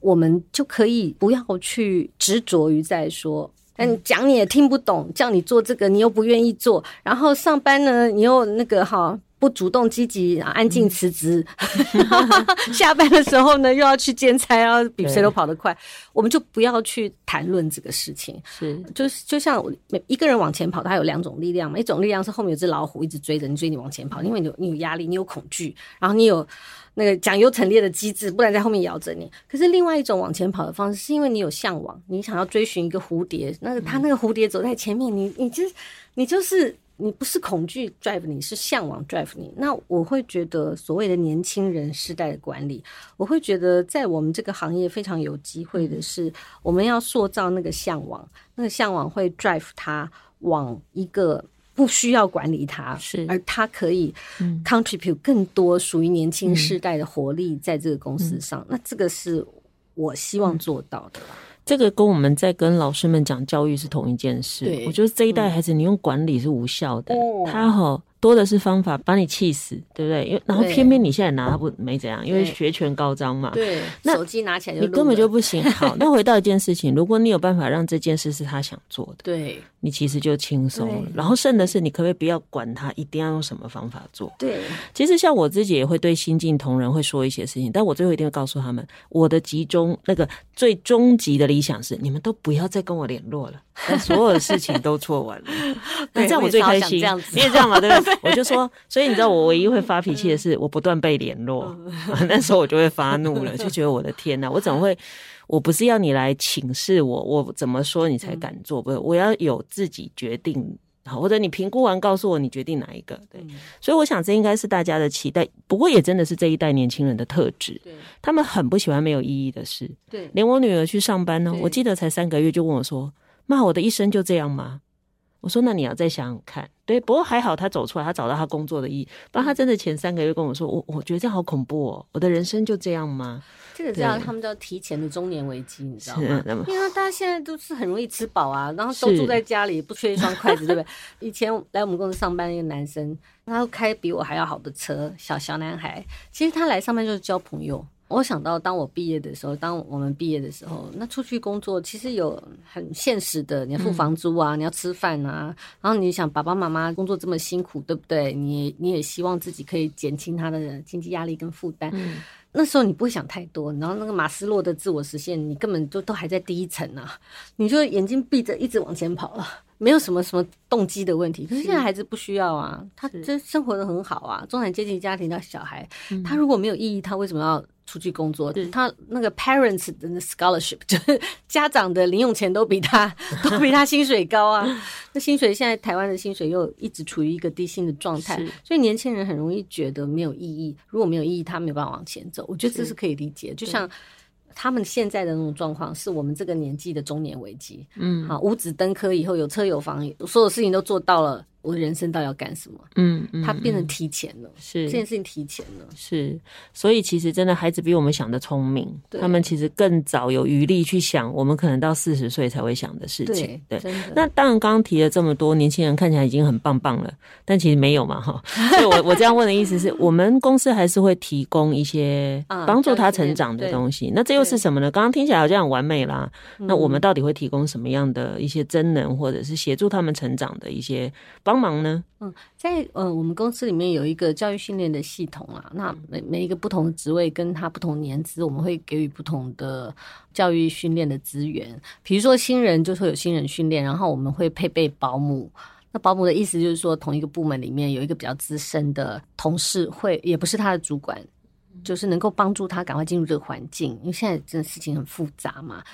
我们就可以不要去执着于在说。但你讲你也听不懂，叫你做这个你又不愿意做，然后上班呢你又那个哈不主动积极，安静辞职，嗯、下班的时候呢又要去兼差，然后比谁都跑得快，我们就不要去谈论这个事情。是，就是就像每一个人往前跑，他有两种力量嘛，一种力量是后面有只老虎一直追着你，追你往前跑，因为你有你有压力，你有恐惧，然后你有那个讲优陈列的机制，不然在后面咬着你。可是另外一种往前跑的方式，是因为你有向往，你想要追寻一个蝴蝶，那个他那个蝴蝶走在前面，你你就你就是。你不是恐惧 drive 你，是向往 drive 你。那我会觉得，所谓的年轻人时代的管理，我会觉得在我们这个行业非常有机会的是，我们要塑造那个向往，那个向往会 drive 他往一个不需要管理他，是而他可以 contribute 更多属于年轻世代的活力在这个公司上。嗯、那这个是我希望做到的。这个跟我们在跟老师们讲教育是同一件事。对，我觉得这一代孩子，你用管理是无效的。嗯、他哈。多的是方法把你气死，对不对？因为然后偏偏你现在拿他不没怎样，因为学权高张嘛。对，那手机拿起来你根本就不行。好，那回到一件事情，如果你有办法让这件事是他想做的，对，你其实就轻松了。然后剩的是你可不可以不要管他一定要用什么方法做？对，其实像我自己也会对新进同仁会说一些事情，但我最后一定会告诉他们，我的集中那个最终极的理想是，你们都不要再跟我联络了。但所有的事情都做完了，那这样我最开心。你也这样嘛，对不对？我就说，所以你知道，我唯一会发脾气的是，我不断被联络，那时候我就会发怒了，就觉得我的天呐，我怎么会？我不是要你来请示我，我怎么说你才敢做？不是，我要有自己决定，好或者你评估完告诉我你决定哪一个？对，所以我想这应该是大家的期待。不过也真的是这一代年轻人的特质，对，他们很不喜欢没有意义的事。对，连我女儿去上班呢，我记得才三个月就问我说。妈，我的一生就这样吗？我说，那你要再想想看。对，不过还好，他走出来，他找到他工作的意义。不然他真的前三个月跟我说，我我觉得这样好恐怖哦，我的人生就这样吗？这个叫他们叫提前的中年危机，你知道吗？因为大家现在都是很容易吃饱啊，然后都住在家里，不缺一双筷子，对不对？以前来我们公司上班的一个男生，他开比我还要好的车，小小男孩，其实他来上班就是交朋友。我想到，当我毕业的时候，当我们毕业的时候，那出去工作其实有很现实的，你要付房租啊，嗯、你要吃饭啊，然后你想爸爸妈妈工作这么辛苦，对不对？你你也希望自己可以减轻他的经济压力跟负担。嗯、那时候你不会想太多，然后那个马斯洛的自我实现，你根本就都还在第一层啊，你就眼睛闭着一直往前跑了，没有什么什么动机的问题。可是现在孩子不需要啊，他这生活的很好啊，中产阶级家庭的小孩，他如果没有意义，他为什么要？出去工作，他那个 parents 的 scholarship 就是家长的零用钱都比他 都比他薪水高啊。那薪水现在台湾的薪水又一直处于一个低薪的状态，所以年轻人很容易觉得没有意义。如果没有意义，他没有办法往前走。我觉得这是可以理解。就像他们现在的那种状况，是我们这个年纪的中年危机。嗯，好，五子登科以后有车有房，所有事情都做到了。我的人生到底要干什么？嗯，嗯，他变成提前了，是这件事情提前了，是，所以其实真的孩子比我们想的聪明，他们其实更早有余力去想我们可能到四十岁才会想的事情。对，对，那当然，刚刚提了这么多，年轻人看起来已经很棒棒了，但其实没有嘛，哈。所以我我这样问的意思是我们公司还是会提供一些帮助他成长的东西。嗯、那这又是什么呢？刚刚听起来好像很完美啦。嗯、那我们到底会提供什么样的一些真能，或者是协助他们成长的一些帮？帮忙呢？嗯，在呃，我们公司里面有一个教育训练的系统啊。那每每一个不同的职位，跟他不同年资，我们会给予不同的教育训练的资源。比如说新人，就会有新人训练，然后我们会配备保姆。那保姆的意思就是说，同一个部门里面有一个比较资深的同事，会也不是他的主管，就是能够帮助他赶快进入这个环境，因为现在这事情很复杂嘛。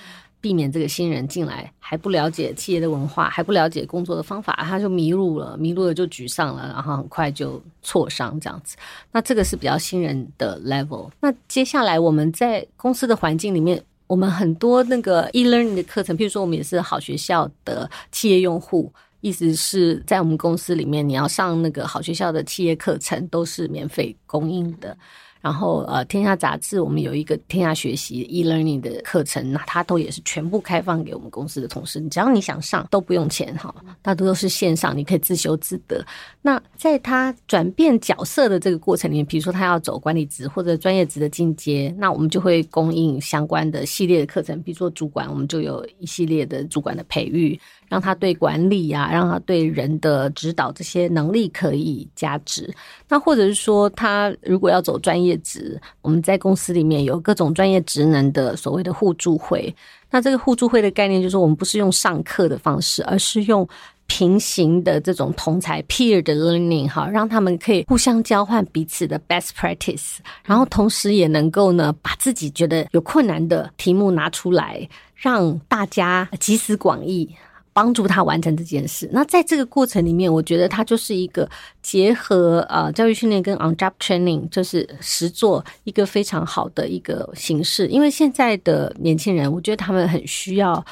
避免这个新人进来还不了解企业的文化，还不了解工作的方法，他就迷路了，迷路了就沮丧了，然后很快就挫伤这样子。那这个是比较新人的 level。那接下来我们在公司的环境里面，我们很多那个 e-learning 的课程，譬如说我们也是好学校的企业用户，意思是在我们公司里面，你要上那个好学校的企业课程都是免费供应的。然后呃，天下杂志我们有一个天下学习 e-learning 的课程，那它都也是全部开放给我们公司的同事，只要你想上都不用钱哈，大多都是线上，你可以自修自得。那在他转变角色的这个过程里面，比如说他要走管理职或者专业职的进阶，那我们就会供应相关的系列的课程，比如说主管，我们就有一系列的主管的培育。让他对管理呀、啊，让他对人的指导这些能力可以加值。那或者是说，他如果要走专业职，我们在公司里面有各种专业职能的所谓的互助会。那这个互助会的概念就是，我们不是用上课的方式，而是用平行的这种同才 peer 的 learning 哈，让他们可以互相交换彼此的 best practice，然后同时也能够呢，把自己觉得有困难的题目拿出来，让大家集思广益。帮助他完成这件事。那在这个过程里面，我觉得他就是一个结合呃教育训练跟 on job training，就是实做一个非常好的一个形式。因为现在的年轻人，我觉得他们很需要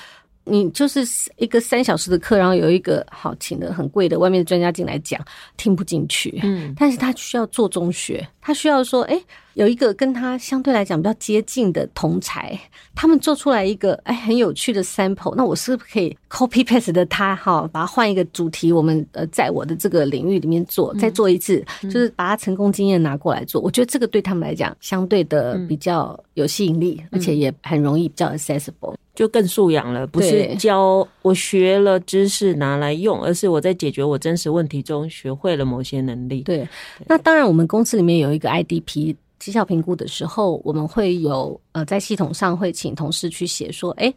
你就是一个三小时的课，然后有一个好请的很贵的外面的专家进来讲，听不进去。嗯，但是他需要做中学，他需要说，哎。有一个跟他相对来讲比较接近的同才，他们做出来一个哎很有趣的 sample，那我是不是可以 copy paste 的他哈，把它换一个主题，我们呃在我的这个领域里面做，再做一次，就是把他成功经验拿过来做。我觉得这个对他们来讲相对的比较有吸引力，而且也很容易比较 accessible，就更素养了。不是教我学了知识拿来用，而是我在解决我真实问题中学会了某些能力。对，那当然我们公司里面有一个 IDP。绩效评估的时候，我们会有呃，在系统上会请同事去写说，哎，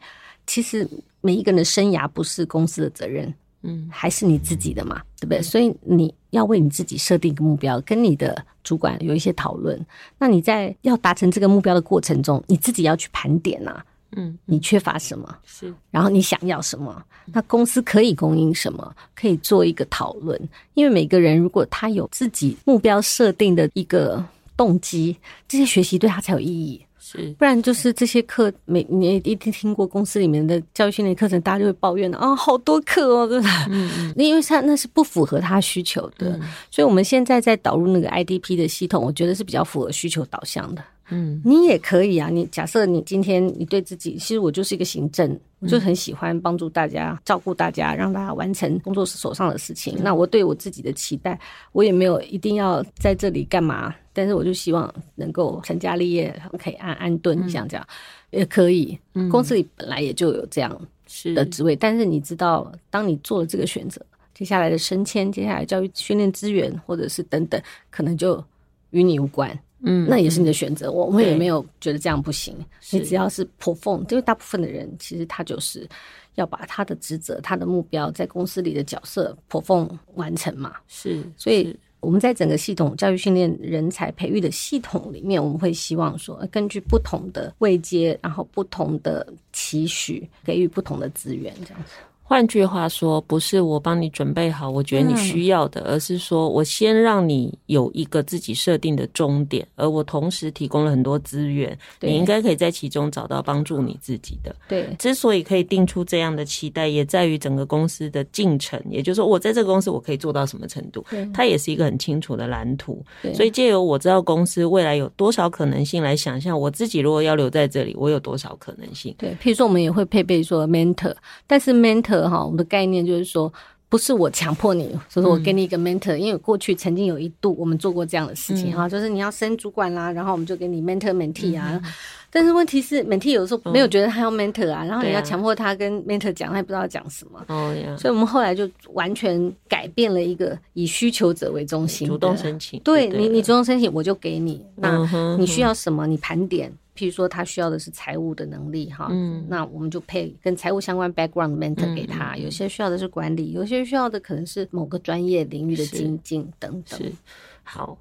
其实每一个人的生涯不是公司的责任，嗯，还是你自己的嘛，对不对？所以你要为你自己设定一个目标，跟你的主管有一些讨论。那你在要达成这个目标的过程中，你自己要去盘点呐，嗯，你缺乏什么？是，然后你想要什么？那公司可以供应什么？可以做一个讨论。因为每个人如果他有自己目标设定的一个。动机，这些学习对他才有意义，是不然就是这些课，每你一定听过公司里面的教育训练课程，大家就会抱怨的啊、哦，好多课哦，对吧？嗯嗯，因为他那是不符合他需求的，嗯、所以我们现在在导入那个 IDP 的系统，我觉得是比较符合需求导向的。嗯，你也可以啊。你假设你今天你对自己，其实我就是一个行政，我就很喜欢帮助大家、照顾大家，让大家完成工作室手上的事情。那我对我自己的期待，我也没有一定要在这里干嘛，但是我就希望能够成家立业，可以安安顿，像这样也可以。公司里本来也就有这样的职位，但是你知道，当你做了这个选择，接下来的升迁、接下来教育训练资源，或者是等等，可能就与你无关。嗯，那也是你的选择，我我也没有觉得这样不行。你只要是 perform，因为大部分的人其实他就是要把他的职责、他的目标在公司里的角色 perform 完成嘛。是，所以我们在整个系统教育训练人才培育的系统里面，我们会希望说，根据不同的位阶，然后不同的期许，给予不同的资源，这样子。换句话说，不是我帮你准备好，我觉得你需要的，而是说我先让你有一个自己设定的终点，而我同时提供了很多资源，你应该可以在其中找到帮助你自己的。对，之所以可以定出这样的期待，也在于整个公司的进程，也就是说，我在这个公司我可以做到什么程度，它也是一个很清楚的蓝图。所以借由我知道公司未来有多少可能性来想象，我自己如果要留在这里，我有多少可能性。对，譬如说我们也会配备说 mentor，但是 mentor。哈，我们的概念就是说，不是我强迫你，就是我给你一个 mentor，、嗯、因为过去曾经有一度我们做过这样的事情哈、嗯，就是你要升主管啦，然后我们就给你 mentor mentee 啊、嗯，但是问题是 mentee 有时候没有觉得他要 mentor 啊，嗯、然后你要强迫他跟 mentor 讲，他也不知道讲什么，哦呀，所以我们后来就完全改变了一个以需求者为中心，主动申请，对，对你，你主动申请我就给你，那你需要什么，你盘点。譬如说，他需要的是财务的能力，哈，嗯，那我们就配跟财务相关 background mentor 给他。有些需要的是管理，有些需要的可能是某个专业领域的精进等等。是，好，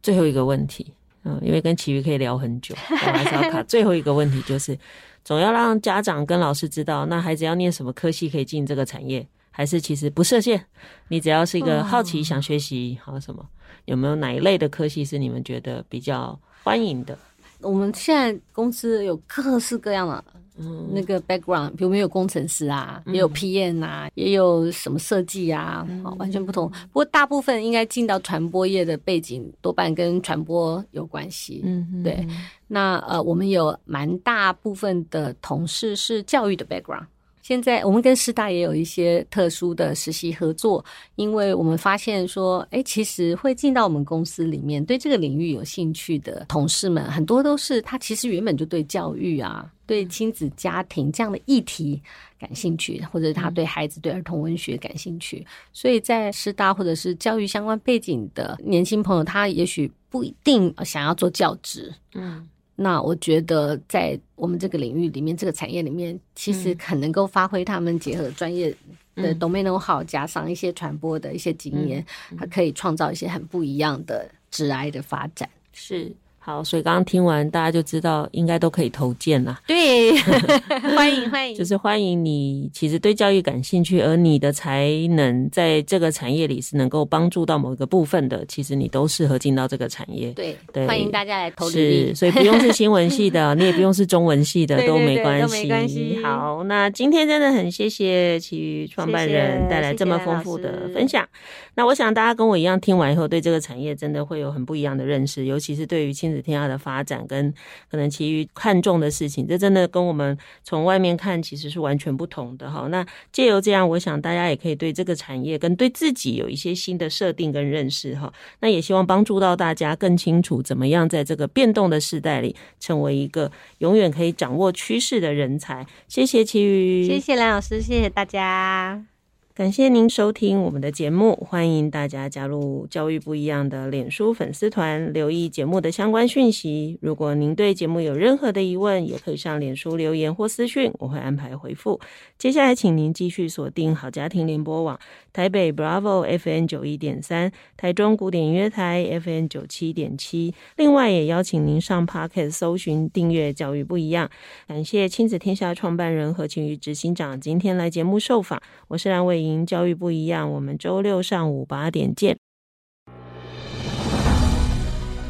最后一个问题，嗯，因为跟琦瑜可以聊很久，我还是要卡最后一个问题，就是总要让家长跟老师知道，那孩子要念什么科系可以进这个产业，还是其实不设限？你只要是一个好奇想学习，好什么，有没有哪一类的科系是你们觉得比较欢迎的？我们现在公司有各式各样的嗯，那个 background，比如没有工程师啊，也有 PM 啊，也有什么设计啊，嗯、完全不同。不过大部分应该进到传播业的背景，多半跟传播有关系。嗯，对。那呃，我们有蛮大部分的同事是教育的 background。现在我们跟师大也有一些特殊的实习合作，因为我们发现说，哎，其实会进到我们公司里面，对这个领域有兴趣的同事们，很多都是他其实原本就对教育啊、对亲子家庭这样的议题感兴趣，或者他对孩子、对儿童文学感兴趣，所以在师大或者是教育相关背景的年轻朋友，他也许不一定想要做教职，嗯。那我觉得，在我们这个领域里面，这个产业里面，其实很能够发挥他们结合专业的 domain know-how，加上一些传播的一些经验，它可以创造一些很不一样的致癌的发展。是。好，所以刚刚听完，大家就知道应该都可以投件了。对，欢迎欢迎，就是欢迎你。其实对教育感兴趣，而你的才能在这个产业里是能够帮助到某一个部分的，其实你都适合进到这个产业。对对，欢迎大家来投。是，所以不用是新闻系的，你也不用是中文系的，都没关系。好，那今天真的很谢谢其余创办人带来这么丰富的分享。谢谢那我想大家跟我一样，听完以后对这个产业真的会有很不一样的认识，尤其是对于亲子天下的发展跟可能其余看重的事情，这真的跟我们从外面看其实是完全不同的哈。那借由这样，我想大家也可以对这个产业跟对自己有一些新的设定跟认识哈。那也希望帮助到大家更清楚怎么样在这个变动的时代里，成为一个永远可以掌握趋势的人才。谢谢其余，谢谢梁老师，谢谢大家。感谢您收听我们的节目，欢迎大家加入教育不一样的脸书粉丝团，留意节目的相关讯息。如果您对节目有任何的疑问，也可以上脸书留言或私讯，我会安排回复。接下来，请您继续锁定好家庭联播网，台北 Bravo F N 九一点三，台中古典音乐台 F N 九七点七。另外，也邀请您上 Podcast 搜寻订阅教育不一样。感谢亲子天下创办人何晴瑜执行长今天来节目受访，我是蓝伟。教育不一样，我们周六上午八点见。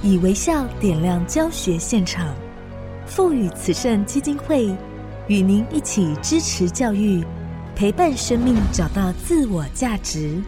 以微笑点亮教学现场，赋予慈善基金会与您一起支持教育，陪伴生命找到自我价值。